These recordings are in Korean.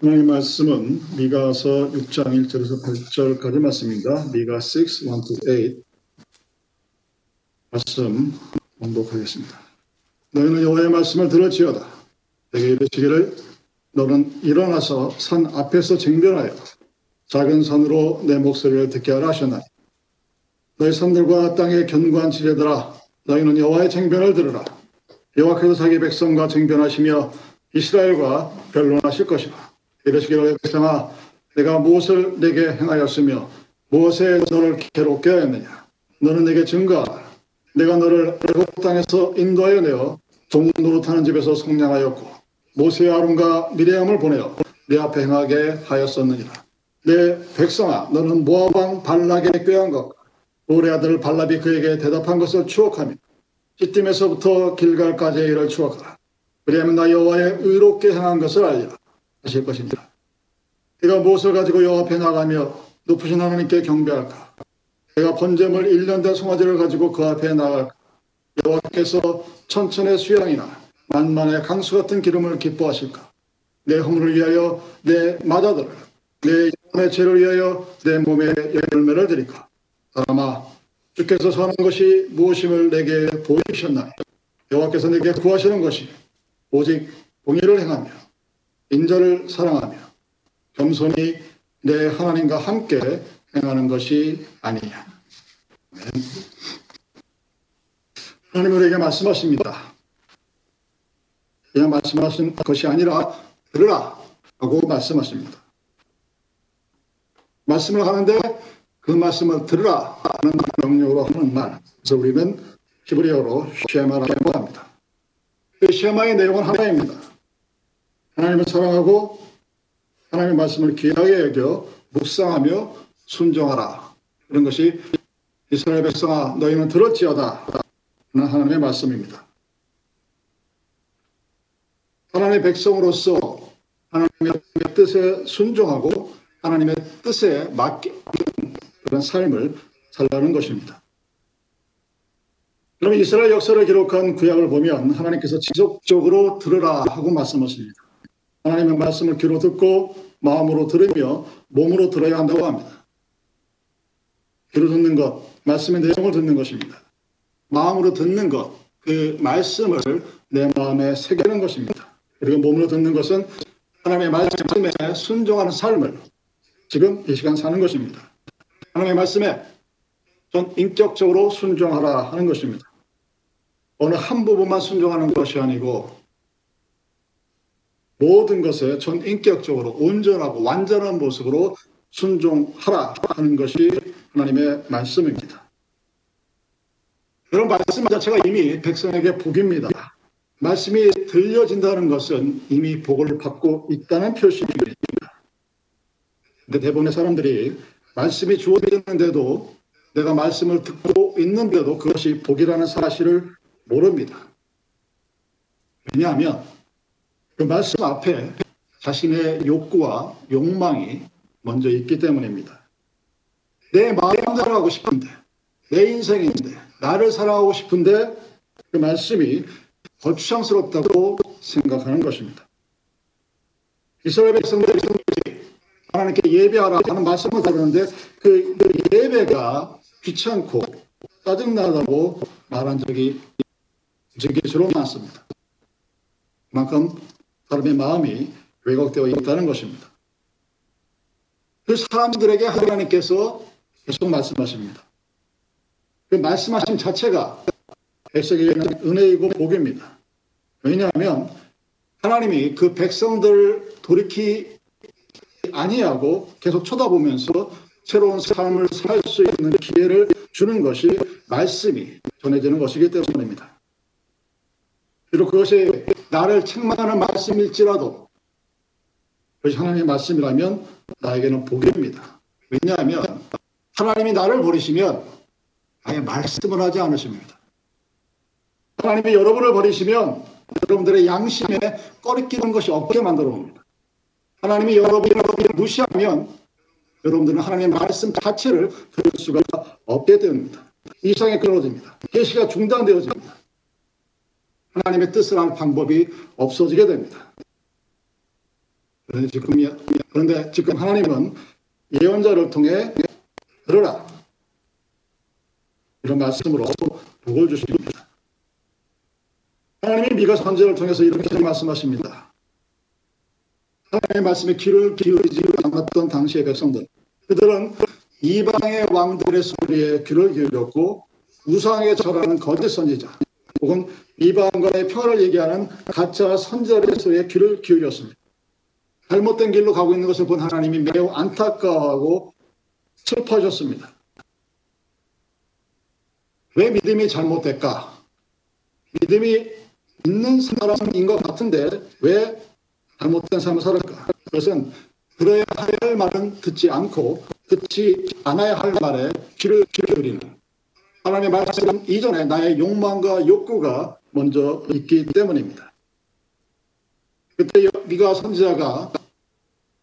하나님 말씀은 미가서 6장 1절에서 8절까지 말씀입니다. 미가 6, 1 8 말씀 공독하겠습니다. 너희는 여호와의 말씀을 들을지어다. 내게 이르시기를 너는 일어나서 산 앞에서 쟁변하여 작은 산으로 내 목소리를 듣게 하라 하셨나니 너희 산들과 땅의 견고한 지대들아 너희는 여호와의 쟁변을 들으라. 여호와께서 자기 백성과 쟁변하시며 이스라엘과 변론하실 것이라. 이르시기를 백성아 내가 무엇을 내게 행하였으며 무엇에 너를 괴롭게 하였느냐. 너는 내게 증거하라. 내가 너를 애굽 땅에서 인도하여 내어 종노로 타는 집에서 성량하였고 모세와 아론과 미래함을 보내어 내 앞에 행하게 하였었느니라. 내 백성아 너는 모압 왕 발락에 꾀한 것과 오래 아들 발랍이 그에게 대답한 것을 추억하며 시팀에서부터 길갈까지의 일을 추억하라. 그리하면 나 여호와의 의롭게 행한 것을 알리라 하실 것입니다. 내가 무엇을 가지고 여호와 앞에 나가며 높으신 하나님께 경배할까? 내가 번제물 1년 된 송아지를 가지고 그 앞에 나갈까? 여호와께서 천천의 수양이나 만만의 강수 같은 기름을 기뻐하실까? 내 허물을 위하여 내 마다들을 내 영혼의 죄를 위하여 내 몸에 열매를 드릴까? 사람아 주께서 선한 것이 무엇임을 내게 보이셨나니 여호와께서 내게 구하시는 것이 오직 공의를 행하며 인자를 사랑하며 겸손히 내 하나님과 함께 행하는 것이 아니냐. 하나님 우리에게 말씀하십니다. 그냥 말씀하신 것이 아니라 들으라 하고 말씀하십니다. 말씀을 하는데 그 말씀을 들으라 하는 명령으로 하는 말. 그래서 우리는 히브리어로 쉐마라고 합니다. 그 쉐마의 내용은 하나입니다. 하나님을 사랑하고 하나님의 말씀을 귀하게 여겨 묵상하며 순종하라. 이런 것이 이스라엘 백성아 너희는 들었지어다 하는 하나님의 말씀입니다. 하나님의 백성으로서 하나님의 뜻에 순종하고 하나님의 뜻에 맞게 그런 삶을 살라는 것입니다. 그럼 이스라엘 역사를 기록한 구약을 보면 하나님께서 지속적으로 들으라 하고 말씀하십니다. 하나님의 말씀을 귀로 듣고 마음으로 들으며 몸으로 들어야 한다고 합니다. 귀로 듣는 것, 말씀의 내용을 듣는 것입니다. 마음으로 듣는 것, 그 말씀을 내 마음에 새기는 것입니다. 그리고 몸으로 듣는 것은 하나님의 말씀에 순종하는 삶을 지금 이 시간 사는 것입니다. 하나님의 말씀에 전 인격적으로 순종하라 하는 것입니다. 어느 한 부분만 순종하는 것이 아니고 모든 것에 전 인격적으로 온전하고 완전한 모습으로 순종하라 하는 것이 하나님의 말씀입니다. 그런 말씀 자체가 이미 백성에게 복입니다. 말씀이 들려진다는 것은 이미 복을 받고 있다는 표시입니다. 근데 대부분의 사람들이 말씀이 주어지는데도 내가 말씀을 듣고 있는데도 그것이 복이라는 사실을 모릅니다. 왜냐하면 그 말씀 앞에 자신의 욕구와 욕망이 먼저 있기 때문입니다. 내 마음대로 하고 싶은데, 내 인생인데, 나를 사랑하고 싶은데 그 말씀이 거추장스럽다고 생각하는 것입니다. 이스라엘 백성들이 하나님께 예배하라 하는 말씀을 들었는데 그, 그 예배가 귀찮고 짜증나다고 말한 적이 적이 많습니다. 그만큼 사람의 마음이 왜곡되어 있다는 것입니다. 그 사람들에게 하나님께서 계속 말씀하십니다. 그 말씀하신 자체가 백성에게는 은혜이고 복입니다. 왜냐하면 하나님이 그 백성들 돌이키 아니하고 계속 쳐다보면서 새로운 삶을 살 수 있는 기회를 주는 것이 말씀이 전해지는 것이기 때문입니다. 비록 그것이 나를 책망하는 말씀일지라도 그것이 하나님의 말씀이라면 나에게는 복입니다. 왜냐하면 하나님이 나를 버리시면 아예 말씀을 하지 않으십니다. 하나님이 여러분을 버리시면 여러분들의 양심에 꺼리끼는 것이 없게 만들어 옵니다. 하나님이 여러분을 무시하면 여러분들은 하나님의 말씀 자체를 들을 수가 없게 됩니다. 이상에 끊어집니다. 계시가 중단되어집니다. 하나님의 뜻을 할 방법이 없어지게 됩니다. 그런데 지금 하나님은 예언자를 통해 들어라 이런 말씀으로 복을 주십니다. 하나님이 미가 선제를 통해서 이렇게 말씀하십니다. 하나님의 말씀에 귀를 기울이지 않았던 당시의 백성들 그들은 이방의 왕들의 소리에 귀를 기울였고 우상에 절하는 거짓 선지자 혹은 이방과의 평화를 얘기하는 가짜 선지자의 소리에 귀를 기울였습니다. 잘못된 길로 가고 있는 것을 본 하나님이 매우 안타까워하고 슬퍼하셨습니다. 왜 믿음이 잘못될까? 믿음이 있는 사람인 것 같은데 왜 잘못된 삶을 살을까? 그것은 들어야 할 말은 듣지 않고 듣지 않아야 할 말에 귀를 기울이는 하나님의 말씀 이전에 나의 욕망과 욕구가 먼저 있기 때문입니다. 그때 미가 선지자가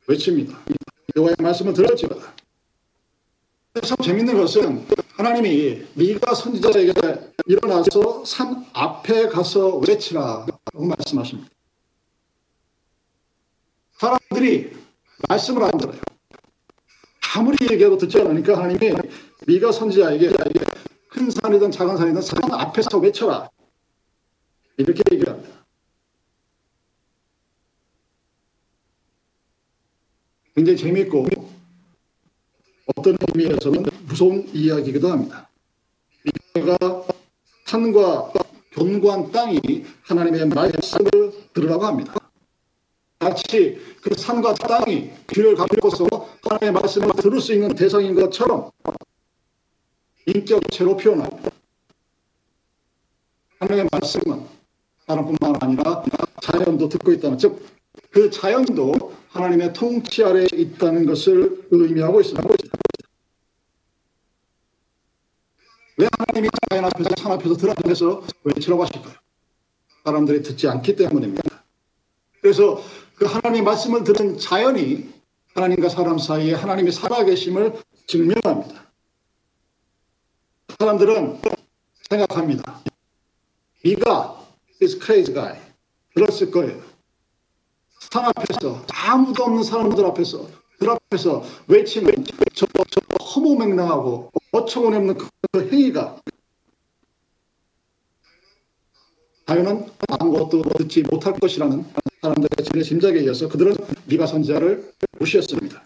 외칩니다. 여호와의 말씀을 들었지어다. 참 재밌는 것은 하나님이 미가 선지자에게 일어나서 산 앞에 가서 외치라고 말씀하십니다. 사람들이 말씀을 안 들어요. 아무리 얘기해도 듣지 않으니까 하나님이 미가 선지자에게 큰 산이든 작은 산이든 산 앞에서 외쳐라. 이렇게 얘기합니다. 굉장히 재미있고 어떤 의미에서는 무서운 이야기이기도 합니다. 미가가 산과 견고한 땅이 하나님의 말씀을 들으라고 합니다. 마치 그 산과 땅이 귀를 갖고서 하나님의 말씀을 들을 수 있는 대상인 것처럼 인격체로 표현합니다. 하나님의 말씀은 사람뿐만 아니라 자연도 듣고 있다는 즉 그 자연도 하나님의 통치 아래에 있다는 것을 의미하고 있습니다. 왜 하나님이 자연 앞에서 산 앞에서 들어가면서 외치라고 하실까요? 사람들이 듣지 않기 때문입니다. 그래서 그 하나님의 말씀을 들은 자연이 하나님과 사람 사이에 하나님이 살아계심을 증명합니다. 사람들은 생각합니다. 이가 is crazy guy. 들었을 거예요. 산 앞에서 아무도 없는 사람들 앞에서 그 앞에서 외치는 저, 저 허무맹랑하고 어처구니 없는 그 행위가 자연은 아무것도 듣지 못할 것이라는 사람들의 진의 짐작에 의해서 그들은 미가 선지자를 무시했습니다.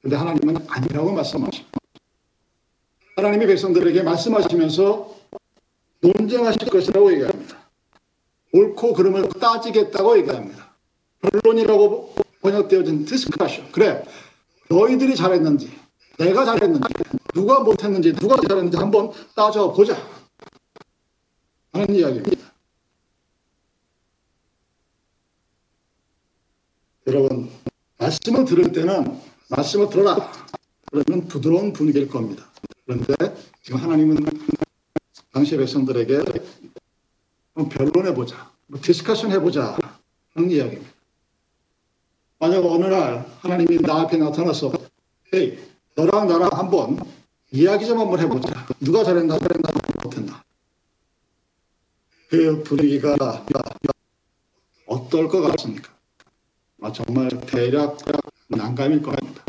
그런데 하나님은 아니라고 말씀하십니다. 하나님이 백성들에게 말씀하시면서 논쟁하실 것이라고 얘기합니다. 옳고 그름을 따지겠다고 얘기합니다. 결론이라고 번역되어진 discussion. 그래, 너희들이 잘했는지, 내가 잘했는지, 누가 못했는지, 누가 잘했는지 한번 따져보자. 하는 이야기입니다. 여러분, 말씀을 들을 때는 말씀을 들어라. 그러면 부드러운 분위기일 겁니다. 그런데 지금 하나님은 당시 백성들에게 변론해보자, 뭐 discussion 해보자 하는 이야기입니다. 만약 어느 날 하나님이 나 앞에 나타나서 hey, 너랑 나랑 한번 이야기 좀 한번 해보자. 누가 잘했나, 잘했나, 못했나. 그 분위기가 어떨 것 같습니까? 아, 정말 대략 난감일 것 같습니다.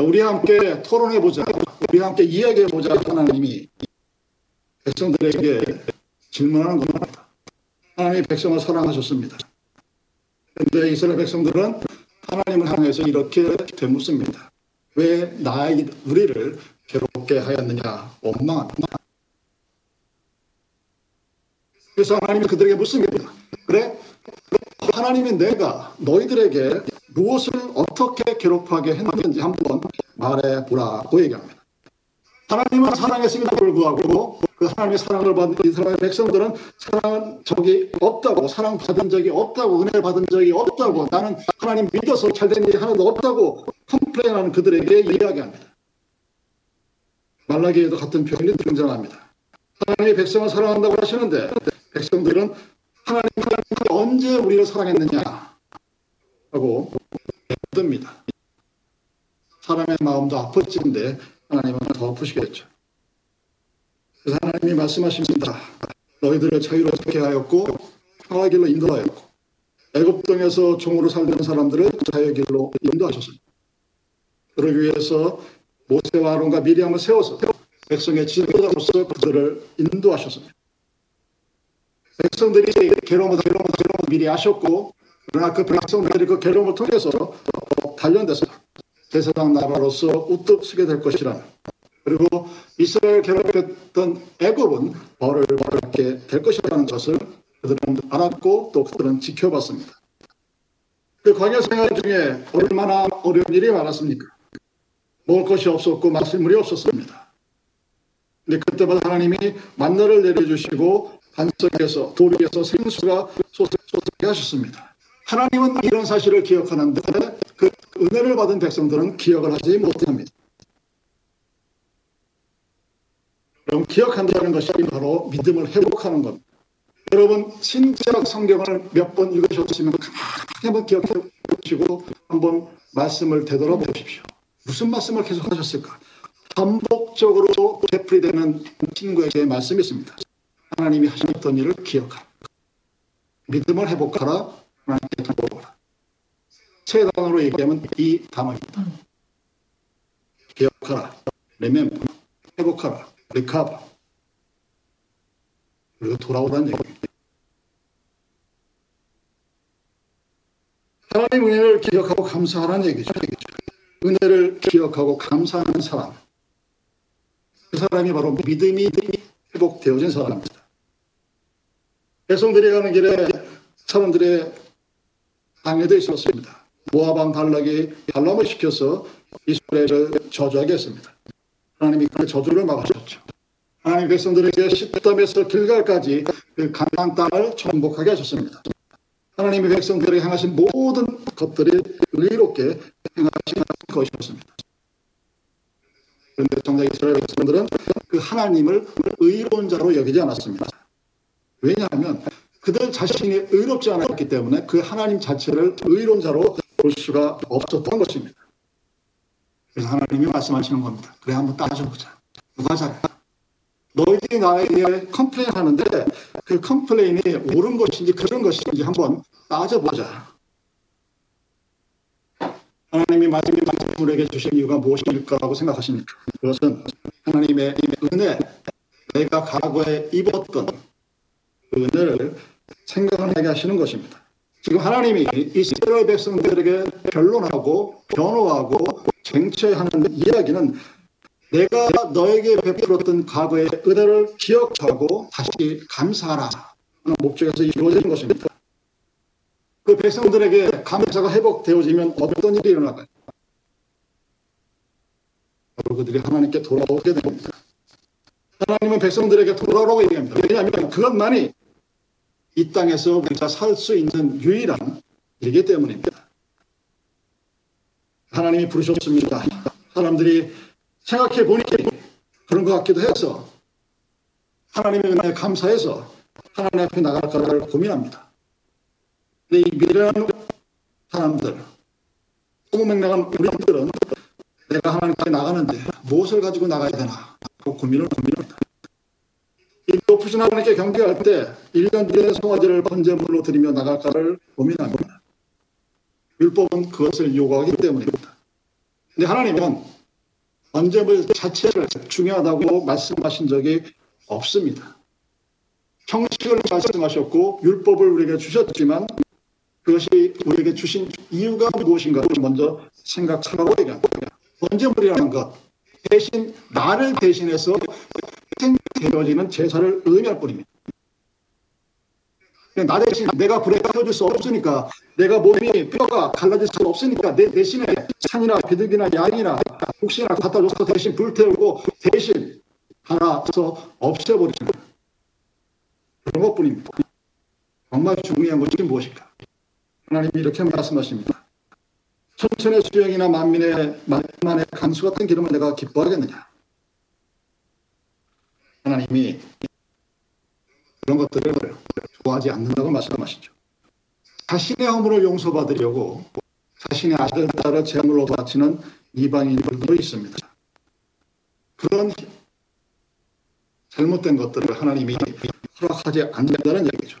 우리 함께 토론해보자. 우리 함께 이야기해보자. 하나님이 백성들에게 질문하는 겁니다. 하나님이 백성을 사랑하셨습니다. 그런데 이스라엘 백성들은 하나님을 향해서 이렇게 되묻습니다. 왜 나의 우리를 괴롭게 하였느냐 원망합니다. 그래서 하나님이 그들에게 묻습니다. 그래? 하나님이 내가 너희들에게 무엇을 어떻게 괴롭하게 했는지 한번 말해 보라고 얘기합니다. 하나님은 사랑했음에도 불구하고 그 하나님의 사랑을 받은 이스라엘 백성들은 사랑한 적이 없다고 사랑받은 적이 없다고 은혜 받은 적이 없다고 나는 하나님 믿어서 잘된 일이 하나도 없다고 컴플레인하는 그들에게 이야기합니다. 말라기에도 같은 표현이 등장합니다. 하나님이 백성을 사랑한다고 하시는데 백성들은 하나님 하나님 언제 우리를 사랑했느냐 하고 묻습니다. 사람의 마음도 아프지인데 하나님은 더 아프시겠죠. 그래서 하나님이 말씀하십니다. 너희들을 자유롭게 하였고 평화 길로 인도하였고 애굽 땅에서 종으로 살던 사람들을 자유의 길로 인도하셨습니다. 그러기 위해서 모세와 아론과 미리암을 세워서 백성의 지도자로서 그들을 인도하셨습니다. 백성들이 괴로움을 괴로움을 괴로움을 미리 아셨고 그러나 그 백성들이 그 괴로움을 통해서 단련돼서 대세당 나라로서 우뚝 서게 될 것이라는 그리고 이스라엘 괴롭혔던 애굽은 벌을 받게 될 것이라는 것을 그들은 알았고 또 그들은 지켜봤습니다. 그 광야 생활 중에 얼마나 어려운 일이 많았습니까? 먹을 것이 없었고 마실 물이 없었습니다. 근데 그때마다 하나님이 만나를 내려주시고 반석에서 돌에서 생수가 솟게 하셨습니다. 하나님은 이런 사실을 기억하는데 그 은혜를 받은 백성들은 기억을 하지 못합니다. 여러분 기억한다는 것이 바로 믿음을 회복하는 겁니다. 여러분 신약 성경을 몇 번 읽으셨으면 한번 기억해 보시고 한번 말씀을 되돌아보십시오. 무슨 말씀을 계속 하셨을까? 반복적으로 되풀이되는 친구에게 말씀이 있습니다. 하나님이 하셨던 일을 기억하라. 믿음을 회복하라. 세 단어로 얘기하면 이 단어입니다. 기억하라. remember. 회복하라. recover. 그리고 돌아오라는 얘기입니다. 하나님 은혜를 기억하고 감사하라는 얘기죠. 은혜를 기억하고 감사하는 사람. 그 사람이 바로 믿음이 회복되어진 사람입니다. 백성들이 가는 길에 사람들의 방해도 있었습니다. 모아방 발락이 발람을 시켜서 이스라엘을 저주하게 했습니다. 하나님이 그 저주를 막으셨죠. 하나님 백성들에게 시땀에서 길갈까지 그 가나안 땅을 정복하게 하셨습니다. 하나님의 백성들에게 행하신 모든 것들이 의롭게 행하신 것이었습니다. 그런데 정작 이스라엘 백성들은 그 하나님을 의로운 자로 여기지 않았습니다. 왜냐하면 그들 자신이 의롭지 않았기 때문에 그 하나님 자체를 의로운 자로 볼 수가 없었던 것입니다. 그래서 하나님이 말씀하시는 겁니다. 그래 한번 따져보자. 누가 잘해? 너희들이 나에게 complain 하는데 그 complain이 옳은 것인지 그런 것인지 한번 따져보자. 하나님이 우리에게 주신 이유가 무엇일까라고 생각하십니까? 그것은 하나님의 은혜, 내가 과거에 입었던 그 은혜를 생각하게 하시는 것입니다. 지금 하나님이 이스라엘 백성들에게 변론하고 변호하고 쟁취하는 이야기는 내가 너에게 베풀었던 과거의 은혜를 기억하고 다시 감사하라 하는 목적에서 이루어진 것입니다. 그 백성들에게 감사가 회복되어지면 어떤 일이 일어날까요? 그들이 하나님께 돌아오게 됩니다. 하나님은 백성들에게 돌아오라고 얘기합니다. 왜냐하면 그것만이 이 땅에서 우리가 살 수 있는 유일한 일이기 때문입니다. 하나님이 부르셨습니다. 사람들이 생각해 보니 그런 것 같기도 해서 하나님의 은혜에 감사해서 하나님 앞에 나갈까를 고민합니다. 근데 이 미련한 사람들, 소문맹랑한 우리들은 내가 하나님 앞에 나가는데 무엇을 가지고 나가야 되나 하고 고민을 고민합니다. 이 높으신 하나님께 경배할 때 1년 뒤에 송아지를 번제물로 드리며 나갈까를 고민합니다. 율법은 그것을 요구하기 때문입니다. 근데 하나님은 번제물 자체를 중요하다고 말씀하신 적이 없습니다. 형식을 말씀하셨고 율법을 우리에게 주셨지만 그것이 우리에게 주신 이유가 무엇인가를 먼저 생각하라고 얘기합니다. 번제물이라는 것 대신 나를 대신해서 되어지는 제사를 의미할 뿐입니다. 나 대신 내가 불에 태워줄 수 없으니까 내가 몸이 뼈가 갈라질 수 없으니까 내 대신에 산이나 비둘기나 양이나 혹시나 갖다 줘서 대신 불태우고 대신 하나서 없애버리는 그런 것뿐입니다. 정말 중요한 것이 무엇일까? 하나님이 이렇게 말씀하십니다. 천천의 수령이나 만민의 만만의 간수 같은 기름을 내가 기뻐하겠느냐? 하나님이 그런 것들을 좋아하지 않는다고 말씀하시죠. 자신의 허물을 용서받으려고 자신의 아들, 딸을 제물로 바치는 이방인들도 있습니다. 그런 잘못된 것들을 하나님이 허락하지 않는다는 얘기죠.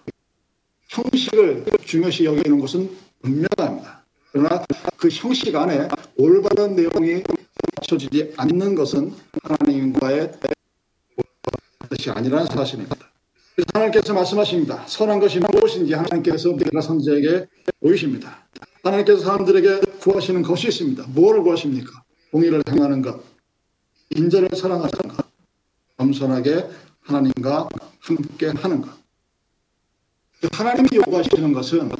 형식을 중요시 여기는 것은 분명합니다. 그러나 그 형식 안에 올바른 내용이 갖춰지지 않는 것은 하나님과의 뜻이 아니라는 사실입니다. 하나님께서 말씀하십니다. 선한 것이 무엇인지 하나님께서 미가 선지에게 보이십니다. 하나님께서 사람들에게 구하시는 것이 있습니다. 무엇을 구하십니까? 공의를 행하는 것, 인자를 사랑하는 것, 겸손하게 하나님과 함께 하는 것. 하나님이 요구하시는 것은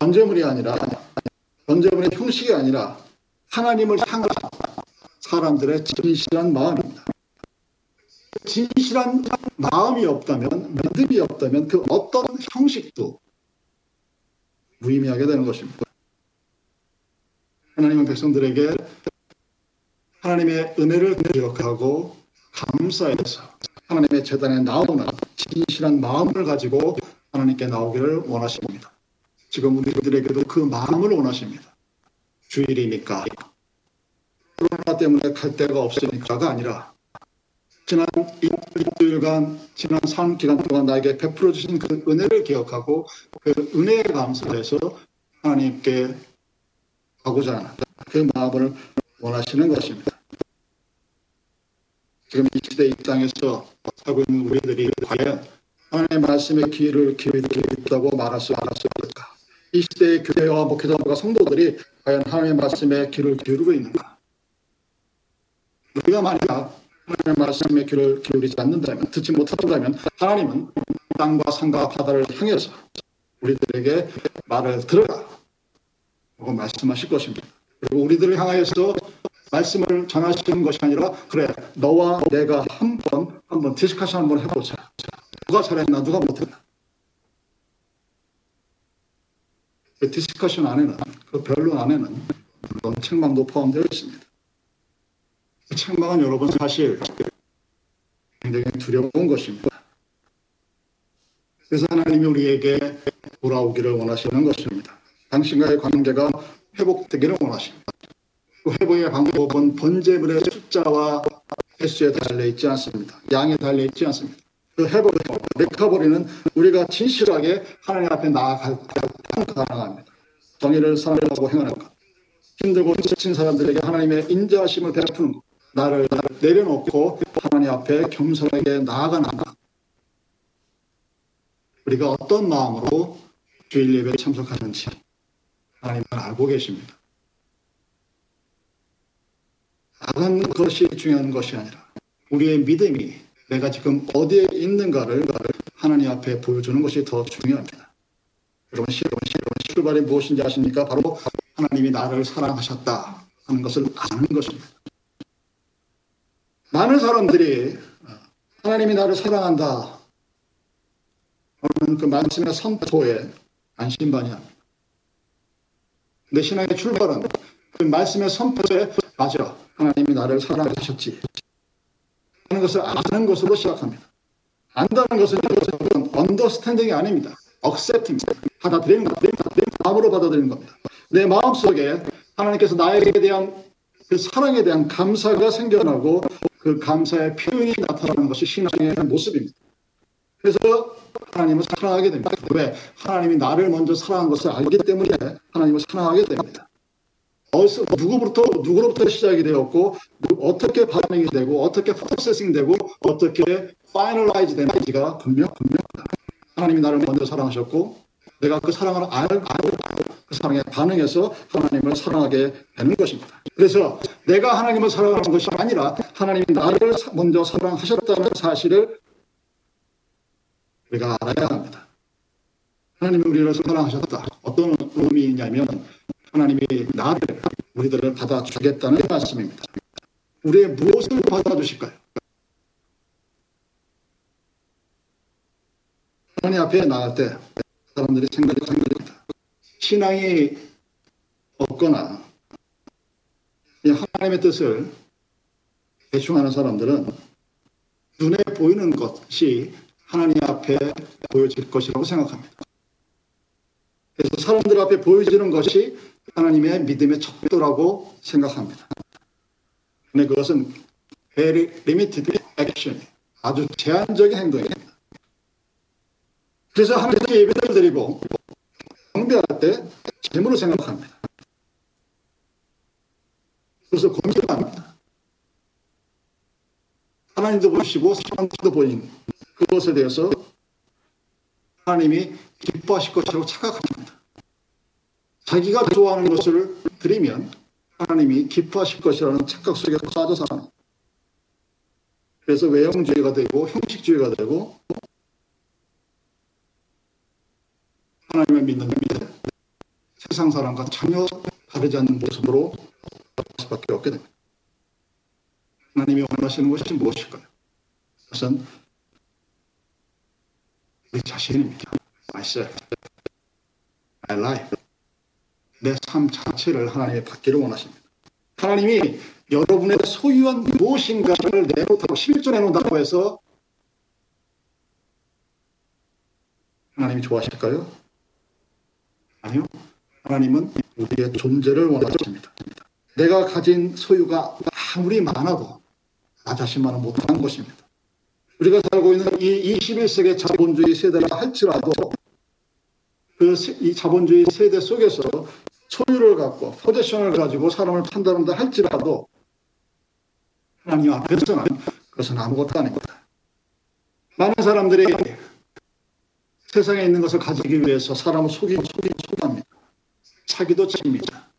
번제물이 아니라 번제물의 형식이 아니라 하나님을 향한 사람들의 진실한 마음입니다. 진실한 마음이 없다면 믿음이 없다면 그 어떤 형식도 무의미하게 되는 것입니다. 하나님은 백성들에게 하나님의 은혜를 기억하고 감사해서 하나님의 재단에 나오는 진실한 마음을 가지고 하나님께 나오기를 원하십니다. 지금 우리들에게도 그 마음을 원하십니다. 주일이니까 코로나 때문에 갈 데가 없으니까가 아니라 지난 일주일간 지난 3기간 동안 나에게 베풀어 주신 그 은혜를 기억하고 그 은혜에 감사해서 하나님께 가고자 하는 그 마음을 원하시는 것입니다. 지금 이 시대 입장에서 살고 있는 우리들이 과연 하나님의 말씀에 귀를 기울이고 말할 수 있을까? 이 시대의 교회와 목회자들과 성도들이 과연 하나님의 말씀에 귀를 기울이고 있는가? 우리가 만약 하나님의 말씀에 귀를 기울이지 않는다면, 듣지 못한다면 하나님은 땅과 산과 바다를 향해서 우리들에게 말을 들어라 라고 말씀하실 것입니다. 그리고 우리들을 향하여서 말씀을 전하시는 것이 아니라 그래 너와 내가 한번 한번 discussion 한번 해보자. 누가 잘했나 누가 못했나. 그 discussion 안에는 그 변론 안에는 물론 책망도 포함되어 있습니다. 그 책망은 여러분 사실 굉장히 두려운 것입니다. 그래서 하나님이 우리에게 돌아오기를 원하시는 것입니다. 당신과의 관계가 회복되기를 원하십니다. 그 회복의 방법은 번제물의 숫자와 횟수에 달려 있지 않습니다. 양에 달려 있지 않습니다. 그 회복, 리커버리는 우리가 진실하게 하나님 앞에 나아갈 때 가능합니다. 정의를 사랑하고 행하는 것. 힘들고 지친 사람들에게 하나님의 인자하심을 베푸는 것. 나를 내려놓고 하나님 앞에 겸손하게 나아가는 것. 우리가 어떤 마음으로 주일 예배에 참석하는지 하나님은 알고 계십니다. 나가는 것이 중요한 것이 아니라 우리의 믿음이 내가 지금 어디에 있는가를 하나님 앞에 보여주는 것이 더 중요합니다. 여러분, 출발이 무엇인지 아십니까? 바로 하나님이 나를 사랑하셨다 하는 것을 아는 것입니다. 많은 사람들이 하나님이 나를 사랑한다 그 말씀의 선포에 안심반의합니다. 내 신앙의 출발은 그 말씀의 선포에 맞아 하나님이 나를 사랑하셨지 하는 것을 아는 것으로 시작합니다. 안다는 것은 언더스탠딩이 아닙니다. 억셉트입니다. 받아들이는 겁니다. 마음으로 받아들이는 겁니다. 내 마음속에 하나님께서 나에게 대한 그 사랑에 대한 감사가 생겨나고 그 감사의 표현이 나타나는 것이 신앙의 모습입니다. 그래서 하나님을 사랑하게 됩니다. 왜? 하나님이 나를 먼저 사랑한 것을 알기 때문에 하나님을 사랑하게 됩니다. 어디서 누구부터 누구로부터 시작이 되었고 어떻게 반응이 되고 어떻게 프로세싱 되고 어떻게 finalize 되는지가 분명 분명합니다. 하나님이 나를 먼저 사랑하셨고 내가 그 사랑을 알고 그 사랑에 반응해서 하나님을 사랑하게 되는 것입니다. 그래서 내가 하나님을 사랑하는 것이 아니라 하나님이 나를 먼저 사랑하셨다는 사실을 우리가 알아야 합니다. 하나님이 우리를 사랑하셨다. 어떤 의미이냐면 하나님이 나를 우리들을 받아주겠다는 말씀입니다. 우리의 무엇을 받아주실까요? 하나님 앞에 나갈 때 사람들이 생각이 생깁니다. 신앙이 없거나 하나님의 뜻을 대충 하는 사람들은 눈에 보이는 것이 하나님 앞에 보여질 것이라고 생각합니다. 그래서 사람들 앞에 보여지는 것이 하나님의 믿음의 척도라고 생각합니다. 근데 그것은 very limited action, 아주 제한적인 행동입니다. 그래서 하나님께 예배를 드리고 경배할 때 재물을 생각합니다. 그래서 고민합니다. 하나님도 보시고 사람도 보인 그것에 대해서 하나님이 기뻐하실 것이라고 착각합니다. 자기가 좋아하는 것을 드리면 하나님이 기뻐하실 것이라는 착각 속에 빠져 삽니다. 그래서 외형주의가 되고 형식주의가 되고 하나님을 믿는데 세상 사람과 전혀 다르지 않는 모습으로 갈 수밖에 없게 됩니다. 하나님이 원하시는 것이 무엇일까요? 그것은 내 자신입니다. myself, my life. 내 삶 자체를 하나님이 받기를 원하십니다. 하나님이 여러분의 소유한 무엇인가를 내놓다고 11조 내놓는다고 해서 하나님이 좋아하실까요? 아니요. 하나님은 우리의 존재를 원하십니다. 내가 가진 소유가 아무리 많아도 나 자신만은 못하는 것입니다. 우리가 살고 있는 이 21세기 자본주의 세대라 할지라도 그 이 자본주의 세대 속에서 소유를 갖고 포지션을 가지고 사람을 판단한다 할지라도 하나님 앞에서는 그것은 아무것도 아닙니다. 많은 사람들이 세상에 있는 것을 가지기 위해서 사람을 속이고 속이고 속합니다. 사기도 칩니다.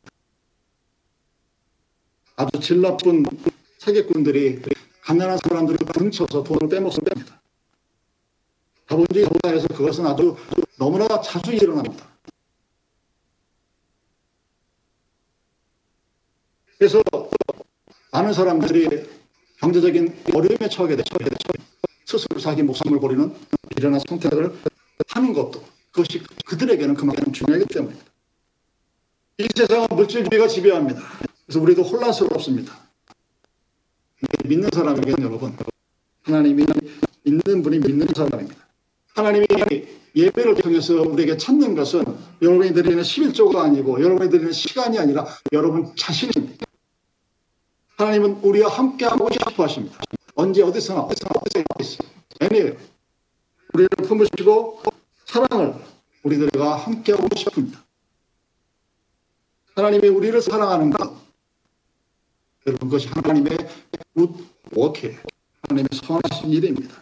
아주 질 나쁜 사기꾼들이 가난한 사람들을 등쳐서 돈을 빼먹습니다. 자본주의 사회에서 그것은 아주 너무나 자주 일어납니다. 그래서 많은 사람들이 경제적인 어려움에 처하게 되죠. 스스로 자기 목숨을 버리는 미련한 선택을 하는 것도 그것이 그들에게는 그만큼 중요하기 때문입니다. 이 세상은 물질주의가 지배합니다. 그래서 우리도 혼란스럽습니다. 믿는 사람에게는 여러분 하나님이 믿는 분이 믿는 사람입니다. 하나님이 예배를 통해서 우리에게 찾는 것은 여러분이 드리는 11조가 아니고 여러분이 드리는 시간이 아니라 여러분 자신입니다. 하나님은 우리와 함께하고 싶어 하십니다. 언제 어디서나 어디서나 어디서 애니에요. 우리를 품으시고 사랑을 우리들과 함께하고 싶습니다. 하나님이 우리를 사랑하는 것 여러분 그것이 하나님의 굿워크예요. 하나님의 선하신 일입니다.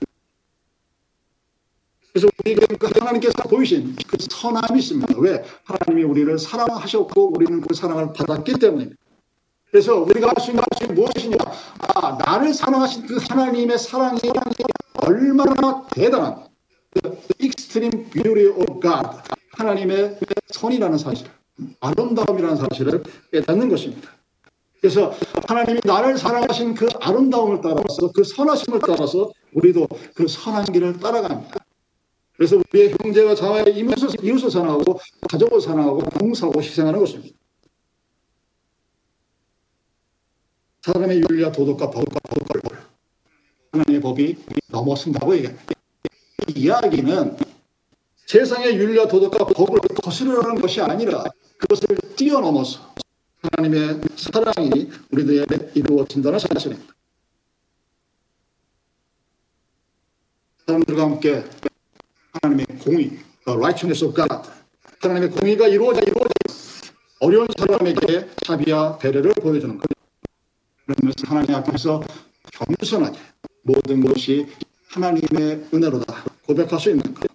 그래서 우리에게 그 하나님께서 보이신 그 선함이 있습니다. 왜? 하나님이 우리를 사랑하셨고 우리는 그 사랑을 받았기 때문입니다. 그래서 우리가 할 수 있는 것이 무엇이냐? 아, 나를 사랑하신 그 하나님의 사랑이 얼마나 대단한 그 extreme beauty of God 하나님의 선이라는 사실, 아름다움이라는 사실을 깨닫는 것입니다. 그래서 하나님이 나를 사랑하신 그 아름다움을 따라서 그 선하심을 따라서 우리도 그 선한 길을 따라갑니다. 그래서 우리의 자와의 이웃을, 이웃을 사랑하고 가족을 사랑하고 봉사하고 희생하는 것입니다. 사람의 윤리와 도덕과 법과 법을 하나님의 법이 넘어선다고 얘기합니다. 이 이야기는 세상의 윤리와 도덕과 법을 거스르라는 것이 아니라 그것을 뛰어넘어서 하나님의 사랑이 우리들에게 이루어진다는 사실입니다. 사람들과 함께 하나님의 공의, the righteousness of God, 하나님의 공의가 이루어져 이루어져 어려운 사람에게 자비와 배려를 보여주는 것. 그러면서 하나님 앞에서 겸손하게 모든 것이 하나님의 은혜로다 고백할 수 있는 것.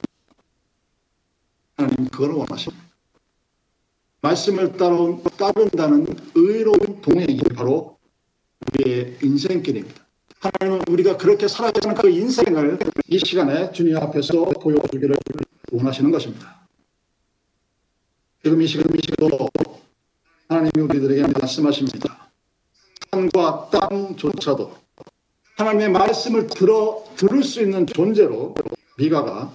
하나님 그걸 원하십니다. 말씀을 따로, 따른다는 의로운 동행이 바로 우리의 인생길입니다. 하나님은 우리가 그렇게 살아가는 그 인생을 이 시간에 주님 앞에서 보여주기를 원하시는 것입니다. 지금 이 시간, 이 시간도 하나님이 우리들에게 말씀하십니다. 산과 땅조차도 하나님의 말씀을 들어, 들을 수 있는 존재로 미가가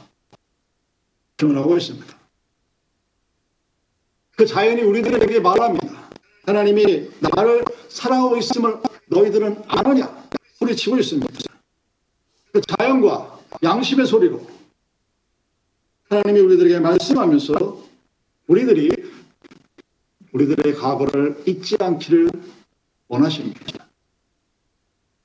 표현하고 있습니다. 그 자연이 우리들에게 말합니다. 하나님이 나를 사랑하고 있음을 너희들은 아느냐? 소리치고 있습니다. 그 자연과 양심의 소리로 하나님이 우리들에게 말씀하면서 우리들이 우리들의 과거를 잊지 않기를 원하십니다.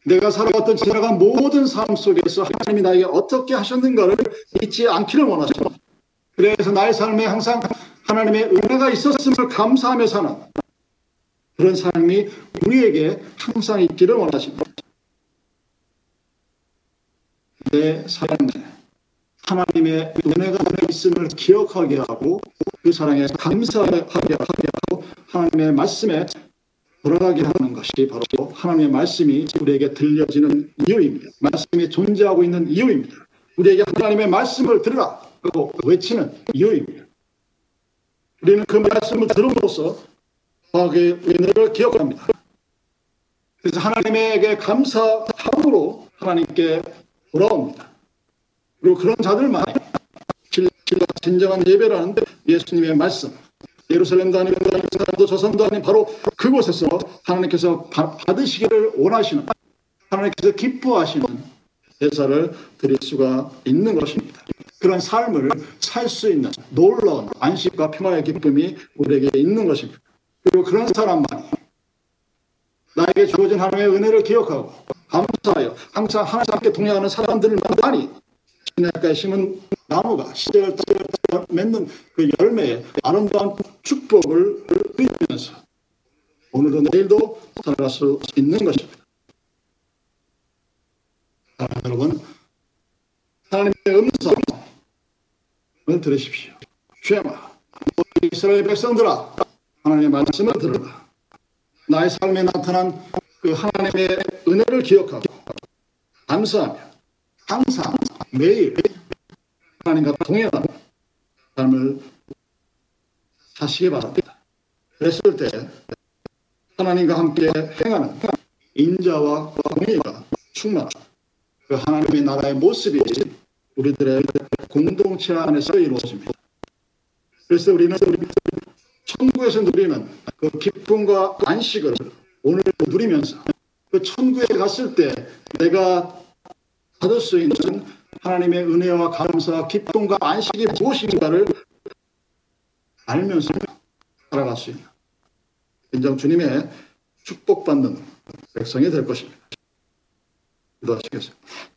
내가 살아왔던 지나간 모든 삶 속에서 하나님이 나에게 어떻게 하셨는가를 잊지 않기를 원하십니다. 그래서 나의 삶에 항상 하나님의 은혜가 있었음을 감사하며 사는 그런 삶이 우리에게 항상 있기를 원하십니다. 내 삶에 하나님의 은혜가 있음을 기억하게 하고 그 사랑에 감사하게 하고 하나님의 말씀에 돌아가게 하는 것이 바로 하나님의 말씀이 우리에게 들려지는 이유입니다. 말씀이 존재하고 있는 이유입니다. 우리에게 하나님의 말씀을 들으라 하고 외치는 이유입니다. 우리는 그 말씀을 들음으로써 과거의 은혜를 기억합니다. 그래서 하나님에게 감사함으로 하나님께 돌아옵니다. 그리고 그런 자들만 진정한 예배라는 예수님의 말씀, 예루살렘도 아니고 도 조선도 아닌 바로 그곳에서 하나님께서 받으시기를 원하시는 하나님께서 기뻐하시는 제사를 드릴 수가 있는 것입니다. 그런 삶을 살 수 있는 놀라운 안식과 평화의 기쁨이 우리에게 있는 것입니다. 그리고 그런 사람만이 나에게 주어진 하나님의 은혜를 기억하고 감사하여 항상 하나님께 동행하는 사람들만이 신약가에 심은 나무가 시절을 맺는 그 열매의 아름다운 축복을 누리면서 오늘도 내일도 살아갈 수 있는 것입니다. 여러분, 하나님의 음성을 들으십시오. 주야마, 이스라엘 백성들아, 하나님의 말씀을 들으라. 나의 삶에 나타난 그 하나님의 은혜를 기억하고 감사하며 항상 매일 하나님과 동행하는 삶을 사시기 바랍니다. 그랬을 때 하나님과 함께 행하는 인자와 공의가 충만한 그 하나님의 나라의 모습이 우리들의 공동체 안에서 이루어집니다. 그래서 우리는 천국에서 누리는 그 기쁨과 안식을 오늘 누리면서 그 천국에 갔을 때 내가 받을 수 있는 하나님의 은혜와 감사와 기쁨과 안식이 무엇인가를 알면서 살아갈 수 있는 인정 주님의 축복받는 백성이 될 것입니다. 기도하시겠습니다.